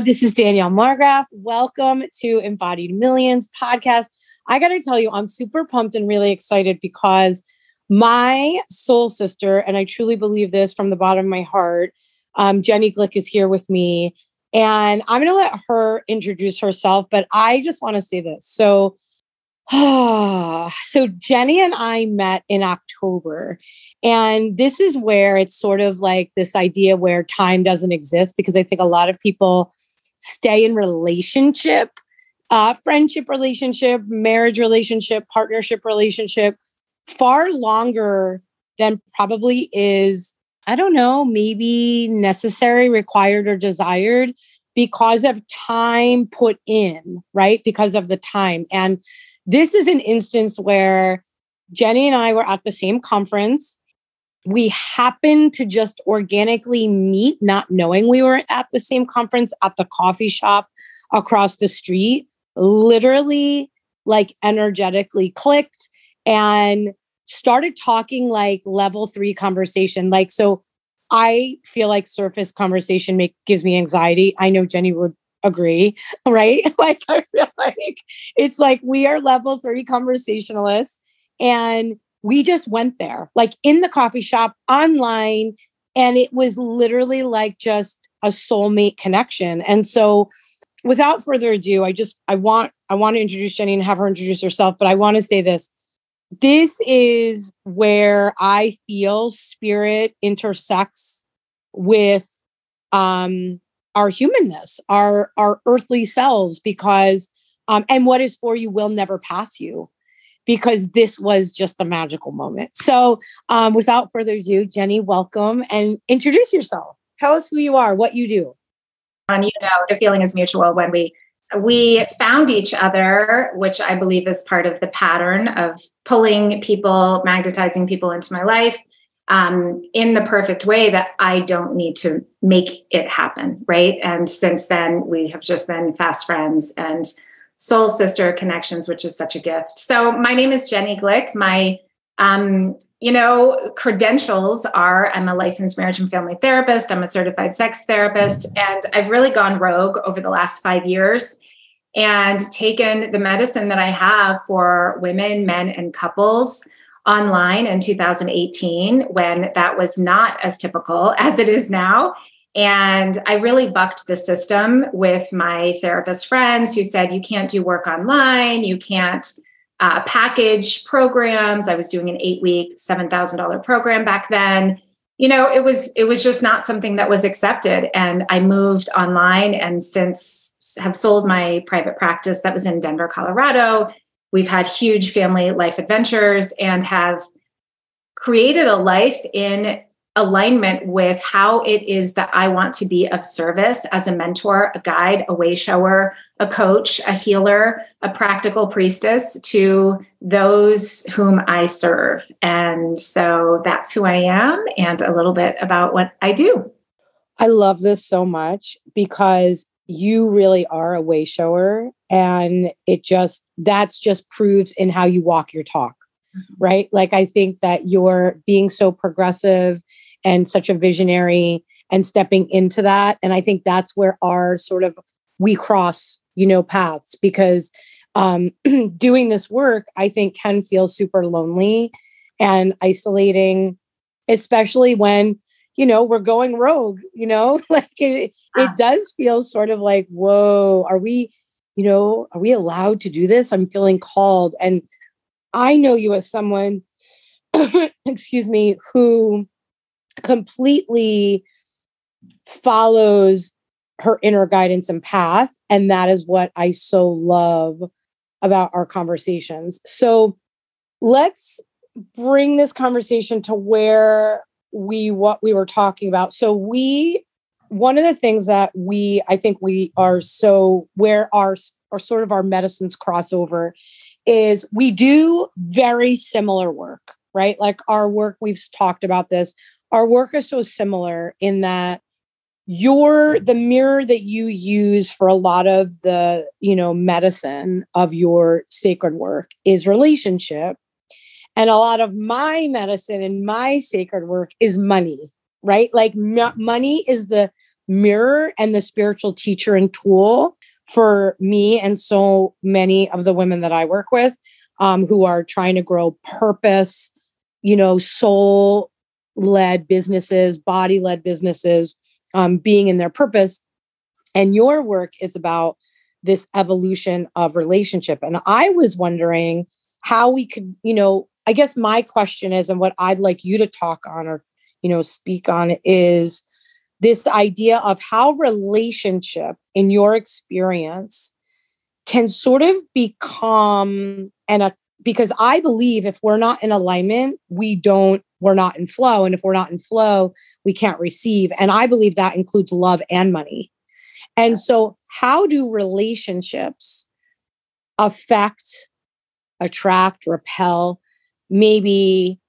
This is Danielle Margraf. Welcome to Embodied Millions podcast. I got to tell you, I'm super pumped and really excited because my soul sister, and I truly believe this from the bottom of my heart, um, Jenny Glick is here with me. And I'm going to let her introduce herself, but I just want to say this. So, so Jenny and I met in October. And this is where it's sort of like this idea where time doesn't exist because I think a lot of people stay in relationship, uh, friendship relationship, marriage relationship, partnership relationship far longer than probably is, I don't know, maybe necessary, required, or desired because of time put in, right? Because of the time. And this is an instance where Jenny and I were at the same conference. We happened to just organically meet, not knowing we were at the same conference at the coffee shop across the street. Literally, like energetically clicked and started talking like level three conversation. Like, so I feel like surface conversation make gives me anxiety. I know Jenny would agree, right? like I feel like it's like we are level three conversationalists and we just went there, like in the coffee shop, online, and it was literally like just a soulmate connection. And so without further ado, I just I want I want to introduce Jenny and have her introduce herself, but I want to say this. This is where I feel spirit intersects with um our humanness, our our earthly selves, because um, and what is for you will never pass you, because this was just a magical moment. So, um, without further ado, Jenny, welcome and introduce yourself. Tell us who you are, what you do. And you know, the feeling is mutual when we we found each other, which I believe is part of the pattern of pulling people, magnetizing people into my life um, in the perfect way that I don't need to make it happen. Right. And since then, we have just been fast friends and soul sister connections, which is such a gift. So, my name is Jenny Glick. My um, you know, credentials are I'm a licensed marriage and family therapist, I'm a certified sex therapist, and I've really gone rogue over the last five years and taken the medicine that I have for women, men, and couples online in 2018 when that was not as typical as it is now. And I really bucked the system with my therapist friends who said, you can't do work online, you can't uh, package programs. I was doing an eight week, $7,000 program back then. You know, it was it was just not something that was accepted, and I moved online. And since have sold my private practice that was in Denver, Colorado, We've had huge family life adventures and have created a life in alignment with how it is that I want to be of service as a mentor, a guide, a way shower, a coach, a healer, a practical priestess to those whom I serve. And so that's who I am and a little bit about what I do. I love this so much because you really are a way shower and it just that's just proves in how you walk your talk mm-hmm. right like i think that you're being so progressive and such a visionary and stepping into that and i think that's where our sort of we cross you know paths because um doing this work i think can feel super lonely and isolating especially when you know, we're going rogue, you know, like it, it does feel sort of like, whoa, are we, you know, are we allowed to do this? I'm feeling called. And I know you as someone, excuse me, who completely follows her inner guidance and path. And that is what I so love about our conversations. So let's bring this conversation to where we what we were talking about. So we one of the things that we I think we are so where our or sort of our medicines crossover is we do very similar work, right? Like our work, we've talked about this. Our work is so similar in that you're the mirror that you use for a lot of the you know medicine of your sacred work is relationship and a lot of my medicine and my sacred work is money, right? Like m- money is the mirror and the spiritual teacher and tool for me and so many of the women that I work with um, who are trying to grow purpose, you know, soul led businesses, body led businesses, um, being in their purpose. And your work is about this evolution of relationship. And I was wondering how we could, you know, I guess my question is, and what I'd like you to talk on or, you know, speak on is this idea of how relationship in your experience can sort of become and a because I believe if we're not in alignment, we don't, we're not in flow. And if we're not in flow, we can't receive. And I believe that includes love and money. And so, how do relationships affect, attract, repel, maybe,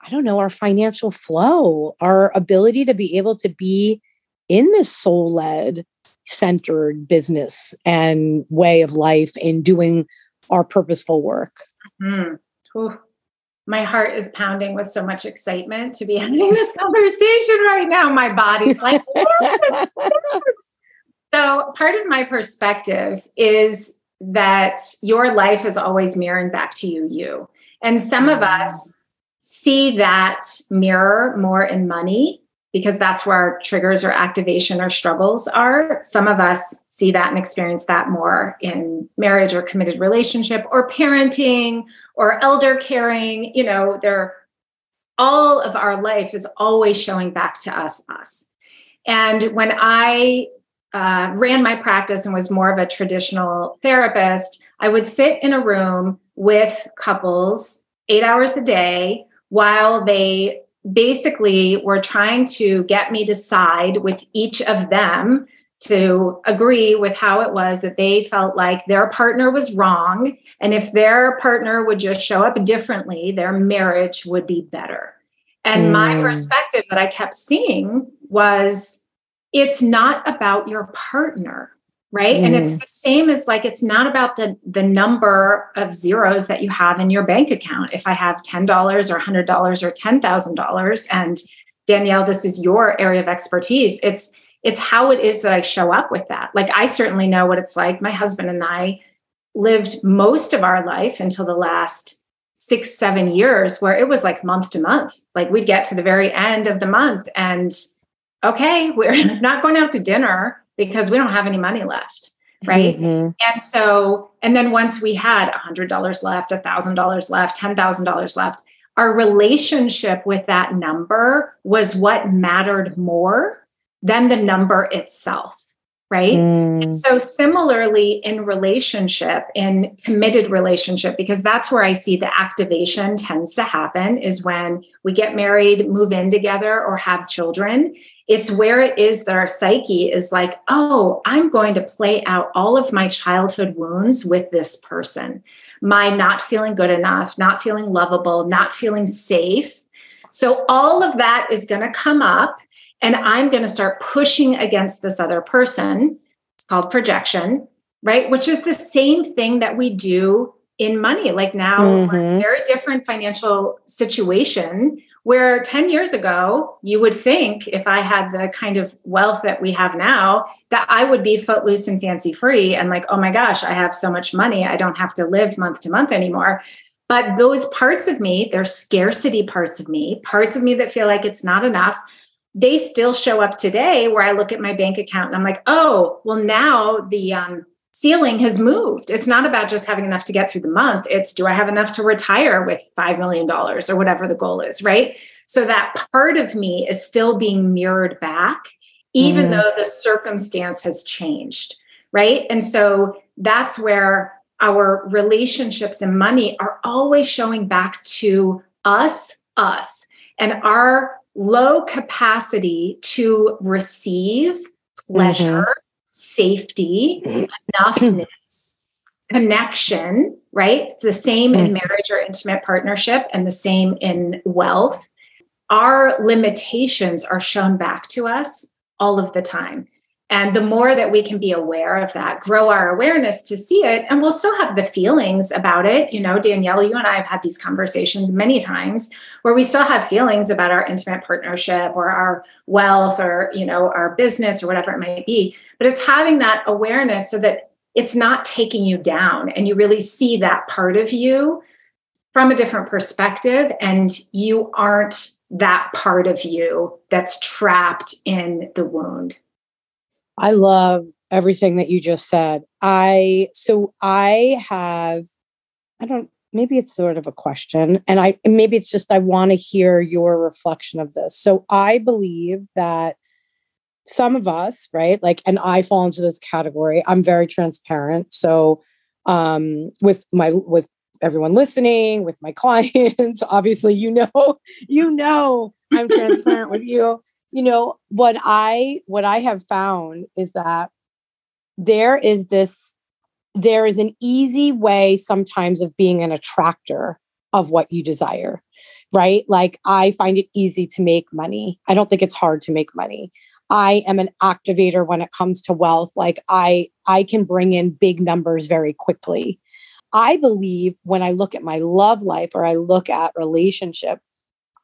I don't know, our financial flow, our ability to be able to be in this soul led, centered business and way of life in doing our purposeful work? Mm. My heart is pounding with so much excitement to be having this conversation right now. My body's like, yes, yes. so part of my perspective is that your life is always mirroring back to you, you. And some of mm. us see that mirror more in money because that's where our triggers or activation or struggles are. Some of us see that and experience that more in marriage or committed relationship or parenting or elder caring. You know, they're all of our life is always showing back to us, us. And when I uh, ran my practice and was more of a traditional therapist, I would sit in a room with couples eight hours a day while they basically were trying to get me to side with each of them to agree with how it was that they felt like their partner was wrong. And if their partner would just show up differently, their marriage would be better. And mm. my perspective that I kept seeing was it's not about your partner right mm. and it's mm. the same as like it's not about the the number of zeros that you have in your bank account if i have $10 or $100 or $10000 and danielle this is your area of expertise it's it's how it is that i show up with that. Like i certainly know what it's like. My husband and i lived most of our life until the last six seven years where it was like month to month. Like we'd get to the very end of the month and okay we're not going out to dinner because we don't have any money left right? Mm-hmm. and so and then once we had a hundred dollars left a thousand dollars left ten thousand dollars left our relationship with that number was what mattered more than the number itself right mm. and so similarly in relationship in committed relationship because that's where i see the activation tends to happen is when we get married move in together or have children it's where it is that our psyche is like, oh, I'm going to play out all of my childhood wounds with this person. My not feeling good enough, not feeling lovable, not feeling safe. So all of that is going to come up, and I'm going to start pushing against this other person. It's called projection, right? Which is the same thing that we do in money. Like now, mm-hmm. very different financial situation where 10 years ago, you would think if I had the kind of wealth that we have now, that I would be footloose and fancy free and like, oh my gosh, I have so much money. I don't have to live month to month anymore. But those parts of me, they're scarcity parts of me, parts of me that feel like it's not enough, they still show up today where I look at my bank account and I'm like, oh, well, now the um, ceiling has moved. It's not about just having enough to get through the month. It's do I have enough to retire with $5 million or whatever the goal is, right? So that part of me is still being mirrored back, even mm. though the circumstance has changed, right? And so that's where our relationships and money are always showing back to us, us, and our low capacity to receive pleasure. Mm-hmm safety, enoughness, connection, right? It's the same in mm. marriage or intimate partnership and the same in wealth. Our limitations are shown back to us all of the time. And the more that we can be aware of that, grow our awareness to see it, and we'll still have the feelings about it. You know, Danielle, you and I have had these conversations many times where we still have feelings about our intimate partnership or our wealth or, you know, our business or whatever it might be. But it's having that awareness so that it's not taking you down and you really see that part of you from a different perspective and you aren't that part of you that's trapped in the wound. I love everything that you just said. I so I have I don't maybe it's sort of a question and I maybe it's just I want to hear your reflection of this. So I believe that some of us, right? Like and I fall into this category. I'm very transparent. So um with my with everyone listening, with my clients, obviously you know, you know I'm transparent with you you know what i what i have found is that there is this there is an easy way sometimes of being an attractor of what you desire right? Like i find it easy to make money. I don't think it's hard to make money. I am an activator when it comes to wealth. Like i i can bring in big numbers very quickly. I believe when i look at my love life or i look at relationship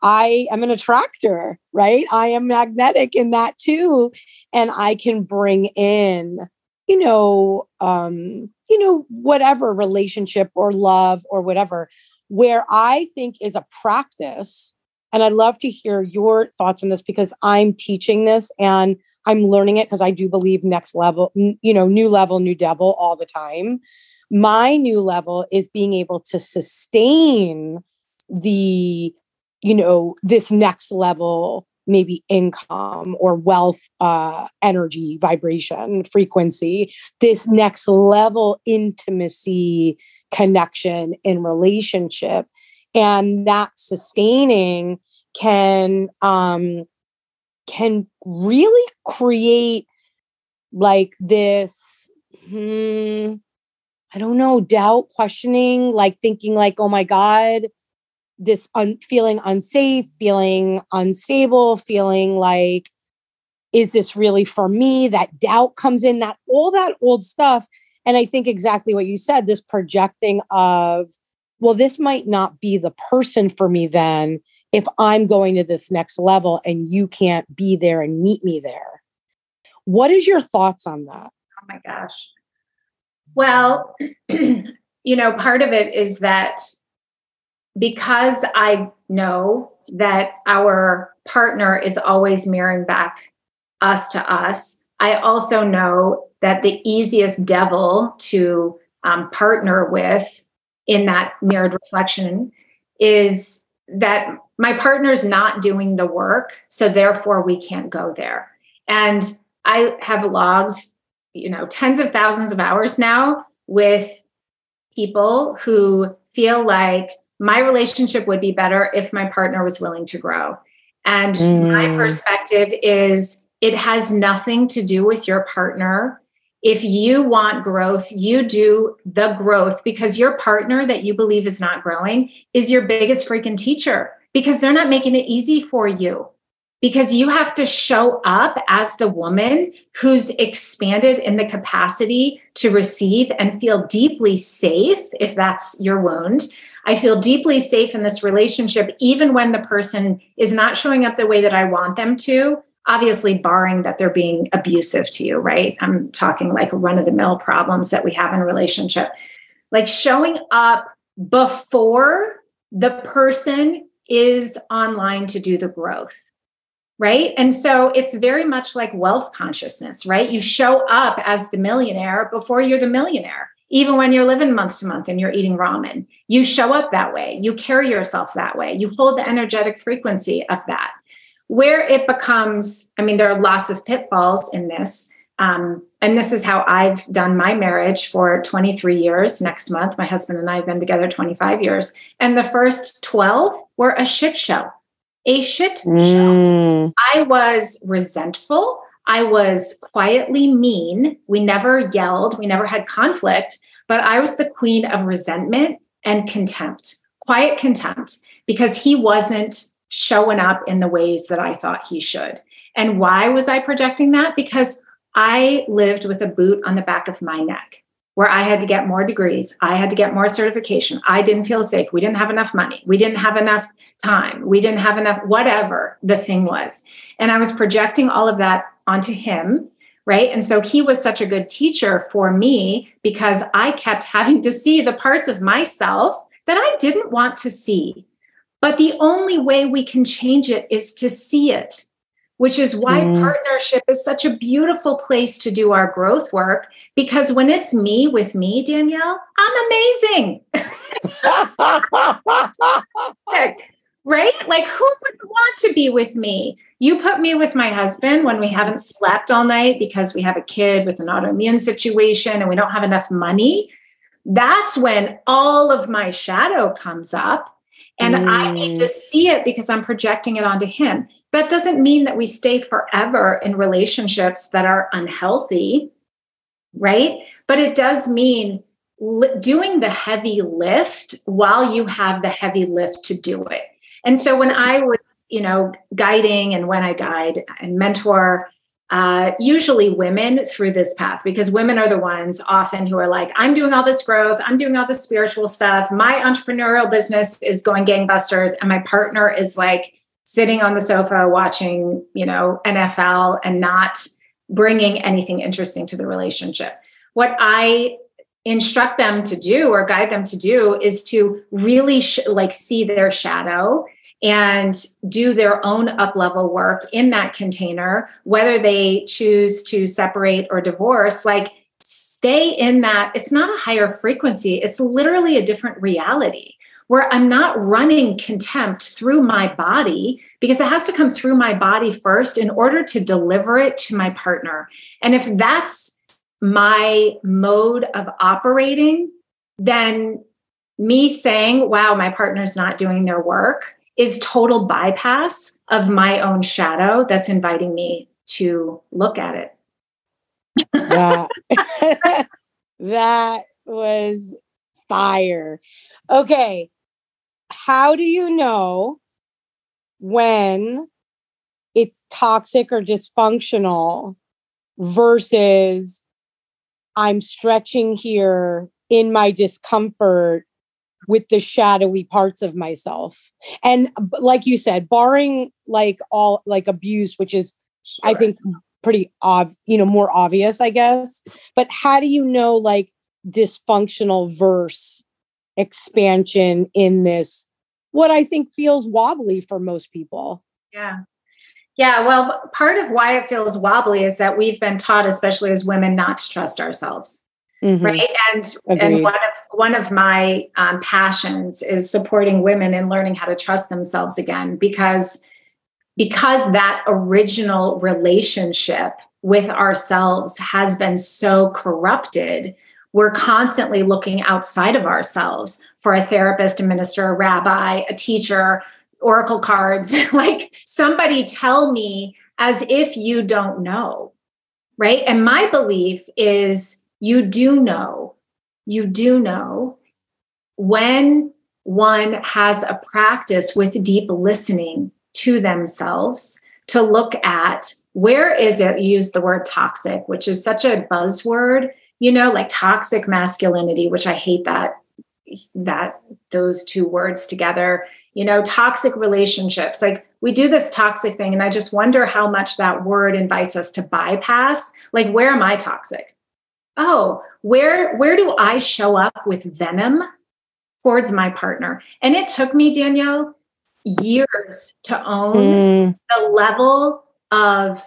I am an attractor, right? I am magnetic in that too. And I can bring in, you know, um, you know, whatever relationship or love or whatever, where I think is a practice. And I'd love to hear your thoughts on this because I'm teaching this and I'm learning it because I do believe next level, you know, new level, new devil all the time. My new level is being able to sustain the you know this next level maybe income or wealth uh, energy vibration frequency this next level intimacy connection in relationship. And that sustaining can um can really create like this hmm, i don't know doubt questioning like thinking like oh my god this un- feeling unsafe, feeling unstable, feeling like, is this really for me? That doubt comes in, that all that old stuff. And I think exactly what you said this projecting of, well, this might not be the person for me then if I'm going to this next level and you can't be there and meet me there. What is your thoughts on that? Oh my gosh. Well, you know, part of it is that because I know that our partner is always mirroring back us to us, I also know that the easiest devil to um, partner with in that mirrored reflection is that my partner's not doing the work, so therefore we can't go there. And I have logged, you know, tens of thousands of hours now with people who feel like my relationship would be better if my partner was willing to grow. And mm. my perspective is it has nothing to do with your partner. If you want growth, you do the growth because your partner that you believe is not growing is your biggest freaking teacher because they're not making it easy for you. Because you have to show up as the woman who's expanded in the capacity to receive and feel deeply safe, if that's your wound, I feel deeply safe in this relationship, even when the person is not showing up the way that I want them to. Obviously, barring that they're being abusive to you, right? I'm talking like run of the mill problems that we have in relationship. Like showing up before the person is online to do the growth right? And so it's very much like wealth consciousness, right? You show up as the millionaire before you're the millionaire even when you're living month to month and you're eating ramen. You show up that way. You carry yourself that way. You hold the energetic frequency of that. Where it becomes, I mean, there are lots of pitfalls in this. Um, and this is how I've done my marriage for 23 years. Next month, my husband and I have been together 25 years. And the first 12 were a shit show. A shit mm. show. I was resentful. I was quietly mean. We never yelled, we never had conflict, but I was the queen of resentment and contempt, quiet contempt, because he wasn't showing up in the ways that I thought he should. And why was I projecting that? Because I lived with a boot on the back of my neck where I had to get more degrees. I had to get more certification. I didn't feel safe. We didn't have enough money. We didn't have enough time. We didn't have enough, whatever the thing was. And I was projecting all of that onto him. Right. And so he was such a good teacher for me because I kept having to see the parts of myself that I didn't want to see. But the only way we can change it is to see it which is why mm. partnership is such a beautiful place to do our growth work. Because when it's me with me, Danielle, I'm amazing. right? Like, who would want to be with me? You put me with my husband when we haven't slept all night because we have a kid with an autoimmune situation and we don't have enough money. That's when all of my shadow comes up. And mm. I need to mm. see it because I'm projecting it onto him. That doesn't mean that we stay forever in relationships that are unhealthy, right? But it does mean doing the heavy lift while you have the heavy lift to do it. And so when I was, you know, guiding and when I guide and mentor, uh, usually women through this path because women are the ones often who are like, I'm doing all this growth, I'm doing all this spiritual stuff. My entrepreneurial business is going gangbusters, and my partner is like sitting on the sofa watching, you know, NFL and not bringing anything interesting to the relationship. What I instruct them to do or guide them to do is to really sh- like see their shadow and do their own up level work in that container, whether they choose to separate or divorce, like stay in that. It's not a higher frequency, it's literally a different reality where I'm not running contempt through my body because it has to come through my body first in order to deliver it to my partner. And if that's my mode of operating, then me saying, wow, my partner's not doing their work is total bypass of my own shadow that's inviting me to look at it. that, that was fire. Okay. How do you know when it's toxic or dysfunctional versus I'm stretching here in my discomfort with the shadowy parts of myself. And like you said, barring like all like abuse, which is sure. I think pretty ob you know, more obvious, I guess. But how do you know like dysfunctional verse expansion in this what I think feels wobbly for most people? Yeah. Yeah, well, part of why it feels wobbly is that we've been taught, especially as women, not to trust ourselves. Mm-hmm. right and Agreed. and one of one of my um, passions is supporting women in learning how to trust themselves again because because that original relationship with ourselves has been so corrupted we're constantly looking outside of ourselves for a therapist a minister a rabbi a teacher oracle cards like somebody tell me as if you don't know right and my belief is you do know, you do know when one has a practice with deep listening to themselves to look at where is it use the word toxic which is such a buzzword you know like toxic masculinity which i hate that that those two words together you know toxic relationships. Like we do this toxic thing and i just wonder how much that word invites us to bypass. Like where am i toxic oh where where do i show up with venom towards my partner? And it took me danielle years to own mm. the level of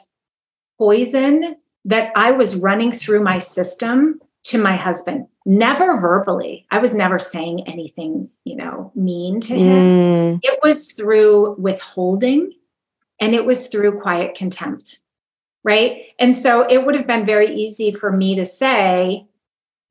poison that i was running through my system to my husband. Never verbally. I was never saying anything you know mean to him. Mm. it was through withholding and it was through quiet contempt right? And so it would have been very easy for me to say,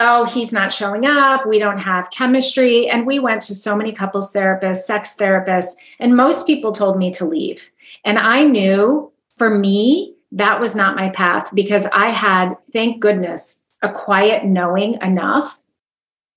oh, he's not showing up. We don't have chemistry. And we went to so many couples therapists, sex therapists, and most people told me to leave. And I knew for me, that was not my path because I had, thank goodness, a quiet knowing enough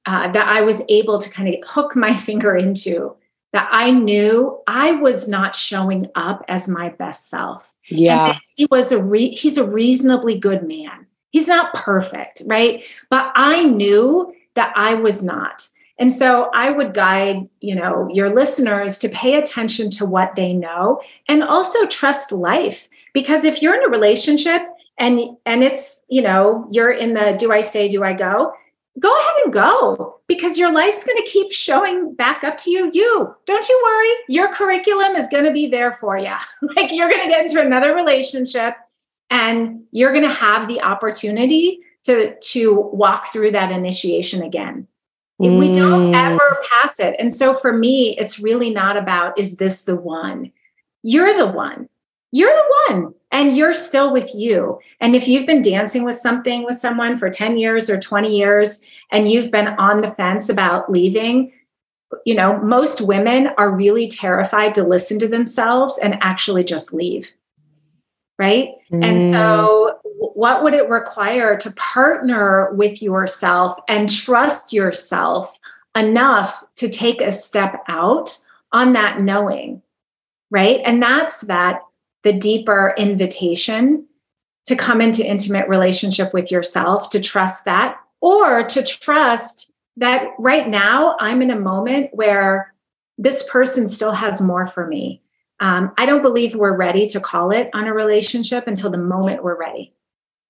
uh, that I was able to kind of hook my finger into that I knew I was not showing up as my best self. Yeah. he was a re- he's a reasonably good man. He's not perfect, right? But I knew that I was not. And so I would guide, you know, your listeners to pay attention to what they know and also trust life because if you're in a relationship and and it's, you know, you're in the do I stay, do I go? Go ahead and go because your life's going to keep showing back up to you. You don't you worry. Your curriculum is going to be there for you. like you're going to get into another relationship and you're going to have the opportunity to to walk through that initiation again mm. we don't mm. ever pass it and so for me it's really not about is this the one you're the one you're the one and you're still with you and if you've been dancing with something with someone for 10 years or 20 years and you've been on the fence about leaving you know most women are really terrified to listen to themselves and actually just leave right? Mm. And so, what would it require to partner with yourself and trust yourself enough to take a step out on that knowing, right? And that's that the deeper invitation to come into intimate relationship with yourself, to trust that, or to trust that right now I'm in a moment where this person still has more for me um, I don't believe we're ready to call it on a relationship until the moment we're ready.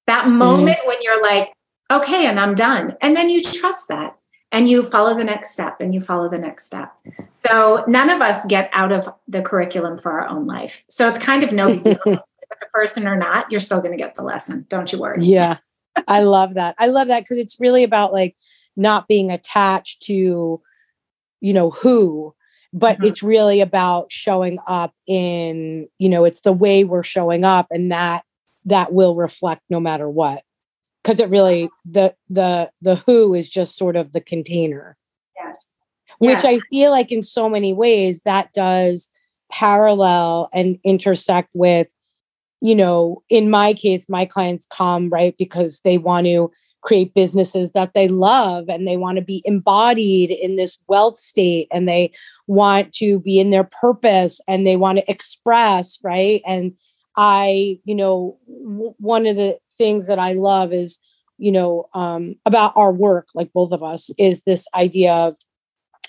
That mm-hmm. moment mm when you're like, okay, and I'm done. And then you trust that and you follow the next step and you follow the next step. So none of us get out of the curriculum for our own life. So it's kind of no deal with a person or not, you're still going to get the lesson. Don't you worry. Yeah. I love that. I love that because it's really about like not being attached to, you know, who but mm-hmm. it's really about showing up in you know it's the way we're showing up and that that will reflect no matter what because it really the the the who is just sort of the container. Yes. Which yes. i feel like in so many ways that does parallel and intersect with you know in my case my clients come right because they want to create businesses that they love and they want to be embodied in this wealth state and they want to be in their purpose and they want to express right? And i you know w- one of the things that i love is you know um, about our work like both of us is this idea of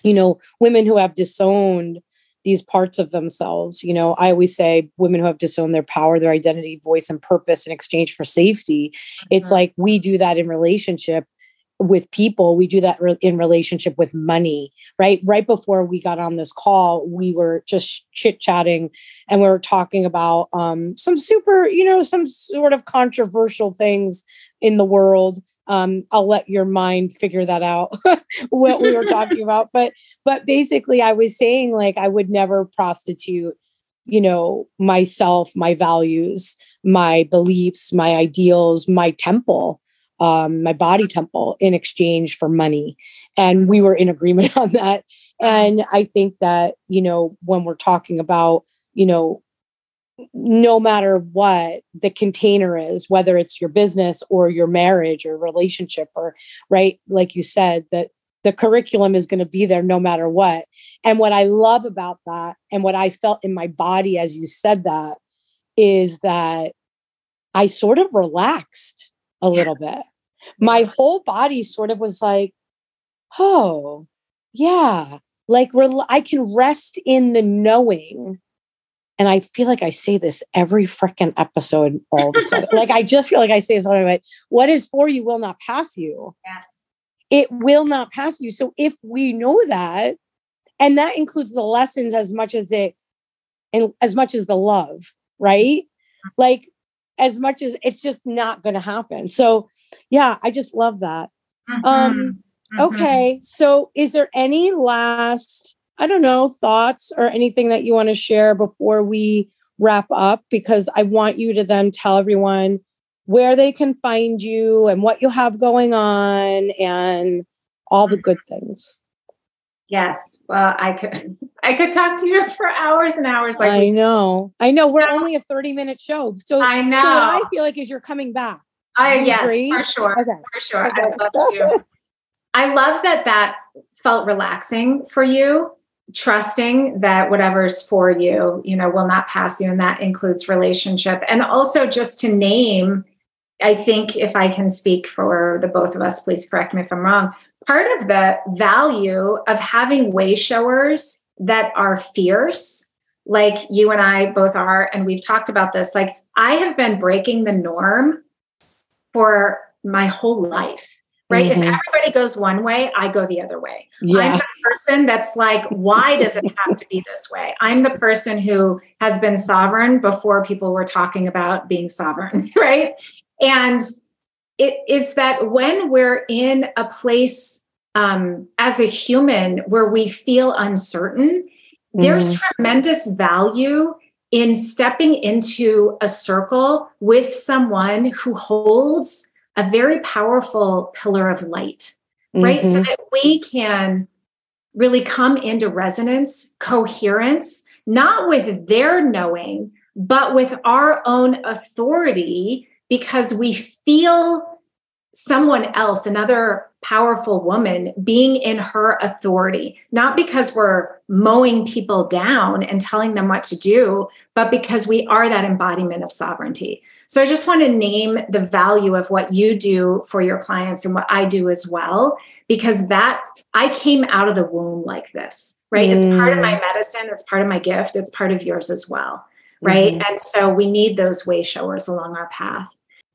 you know women who have disowned these parts of themselves. You know, I always say women who have disowned their power, their identity, voice, and purpose in exchange for safety. Mm-hmm. It's like we do that in relationship with people we do that re- in relationship with money right? Right before we got on this call we were just chit chatting and we were talking about um, some super you know some sort of controversial things in the world. Um, i'll let your mind figure that out what we were talking about. But but basically i was saying like i would never prostitute you know myself my values my beliefs my ideals my temple um, my body temple in exchange for money. And we were in agreement on that. And i think that you know when we're talking about you know no matter what the container is, whether it's your business or your marriage or relationship, or right, like you said, that the curriculum is going to be there no matter what. And what I love about that, and what I felt in my body as you said that, is that I sort of relaxed a little bit. My whole body sort of was like, oh, yeah, like I can rest in the knowing and I feel like I say this every freaking episode all of a sudden. like I just feel like I say something like, what is for you will not pass you. Yes. It will not pass you. So if we know that, and that includes the lessons as much as it and as much as the love, right? Like as much as it's just not going to happen. So yeah, I just love that. Mm-hmm. Um mm-hmm. okay. So is there any last I don't know, thoughts or anything that you want to share before we wrap up? Because I want you to then tell everyone where they can find you and what you have going on and all the good things. Yes. Well, I could I could talk to you for hours and hours. Like I know. I know. We're only a 30 minute show. So I know. So what I feel like is you're coming back. I yes, agree? for sure. Okay. For sure. Okay. I'd love to. I love that that felt relaxing for you trusting that whatever's for you, you know, will not pass you. And that includes relationship. And also just to name, I think if I can speak for the both of us, please correct me if I'm wrong. Part of the value of having way showers that are fierce, like you and I both are, and we've talked about this, like I have been breaking the norm for my whole life right? Mm-hmm. If everybody goes one way, I go the other way. Yeah. I'm the person that's like, why does it have to be this way? I'm the person who has been sovereign before people were talking about being sovereign, right? And it is that when we're in a place um, as a human where we feel uncertain, mm-hmm. there's tremendous value in stepping into a circle with someone who holds a very powerful pillar of light, right? Mm-hmm. So that we can really come into resonance, coherence, not with their knowing, but with our own authority because we feel someone else, another powerful woman, being in her authority, not because we're mowing people down and telling them what to do, but because we are that embodiment of sovereignty. So I just want to name the value of what you do for your clients and what I do as well, because that I came out of the womb like this, right? Mm. It's part of my mm. medicine, it's part of my gift, it's part of yours as well, right? Mm-hmm. And so we need those way showers along our path.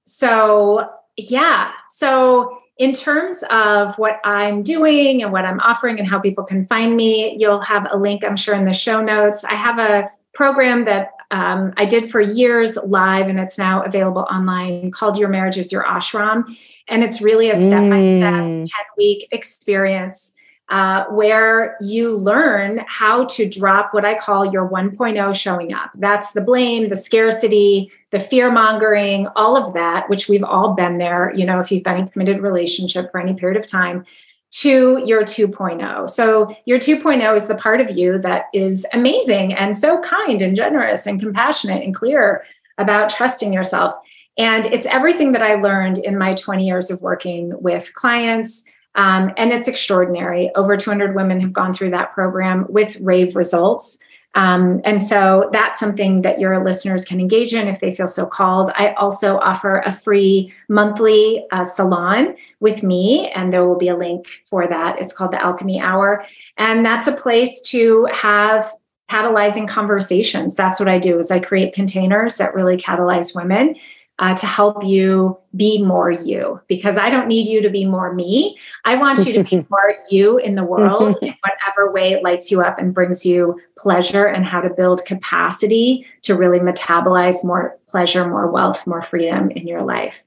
So, yeah. So, in terms of what I'm doing and what I'm offering and how people can find me, you'll have a link, I'm sure, in the show notes. I have a program that um, I did for years live, and it's now available online called Your Marriage is Your Ashram. And it's really a step by step 10 week experience uh, where you learn how to drop what I call your 1.0 showing up. That's the blame, the scarcity, the fear mongering, all of that, which we've all been there. You know, if you've been in a committed relationship for any period of time, to your 2.0. So, your 2.0 is the part of you that is amazing and so kind and generous and compassionate and clear about trusting yourself. And it's everything that I learned in my 20 years of working with clients. Um, and it's extraordinary. Over 200 women have gone through that program with rave results. Um, and so that's something that your listeners can engage in if they feel so called. I also offer a free monthly uh, salon with me, and there will be a link for that. It's called the Alchemy Hour. And that's a place to have catalyzing conversations. That's what I do is I create containers that really catalyze women uh, to help you be more you because I don't need you to be more me. I want you to be more you in the world in whatever way it lights you up and brings you pleasure and how to build capacity to really metabolize more pleasure, more wealth, more freedom in your life.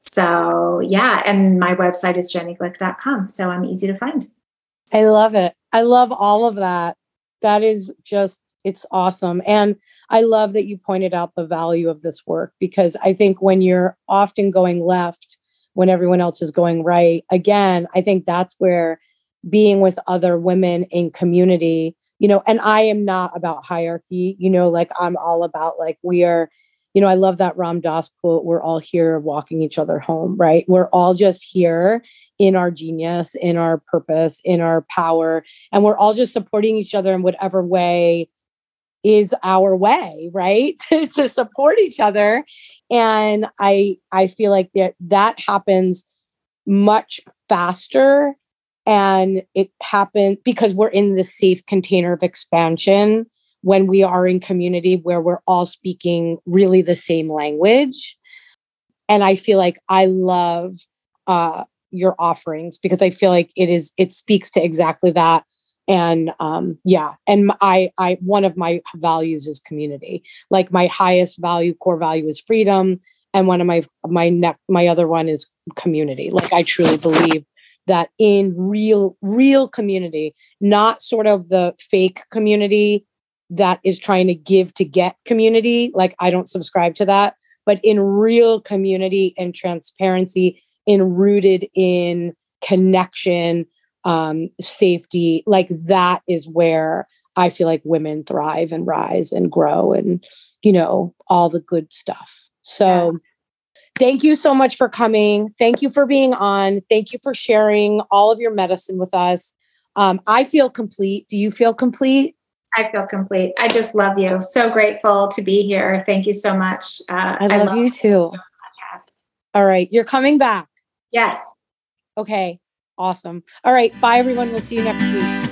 So, yeah, and my website is jennyglick.com. So I'm easy to find. I love it. I love all of that. That is just, it's awesome. And I love that you pointed out the value of this work because I think when you're often going left when everyone else is going right, again, I think that's where being with other women in community, you know, and I am not about hierarchy, you know, like I'm all about like we are, you know, I love that Ram Dass quote, we're all here walking each other home, right? We're all just here in our genius, in our purpose, in our power, and we're all just supporting each other in whatever way is our way right to support each other. And i i feel like that that happens much faster and it happens because we're in the safe container of expansion when we are in community where we're all speaking really the same language. And i feel like i love uh, your offerings because i feel like it is it speaks to exactly that and um yeah and i i one of my values is community. Like my highest value core value is freedom and one of my my neck my other one is community. Like i truly believe that in real real community not sort of the fake community that is trying to give to get community like i don't subscribe to that but in real community and transparency in rooted in connection um, safety like that is where i feel like women thrive and rise and grow and you know all the good stuff so yeah. Thank you so much for coming. Thank you for being on. Thank you for sharing all of your medicine with us. Um, I feel complete. Do you feel complete? I feel complete. I just love you. So grateful to be here. Thank you so much. Uh, I, love I love you too. All right. You're coming back. Yes. Okay. Awesome. All right. Bye, everyone. We'll see you next week.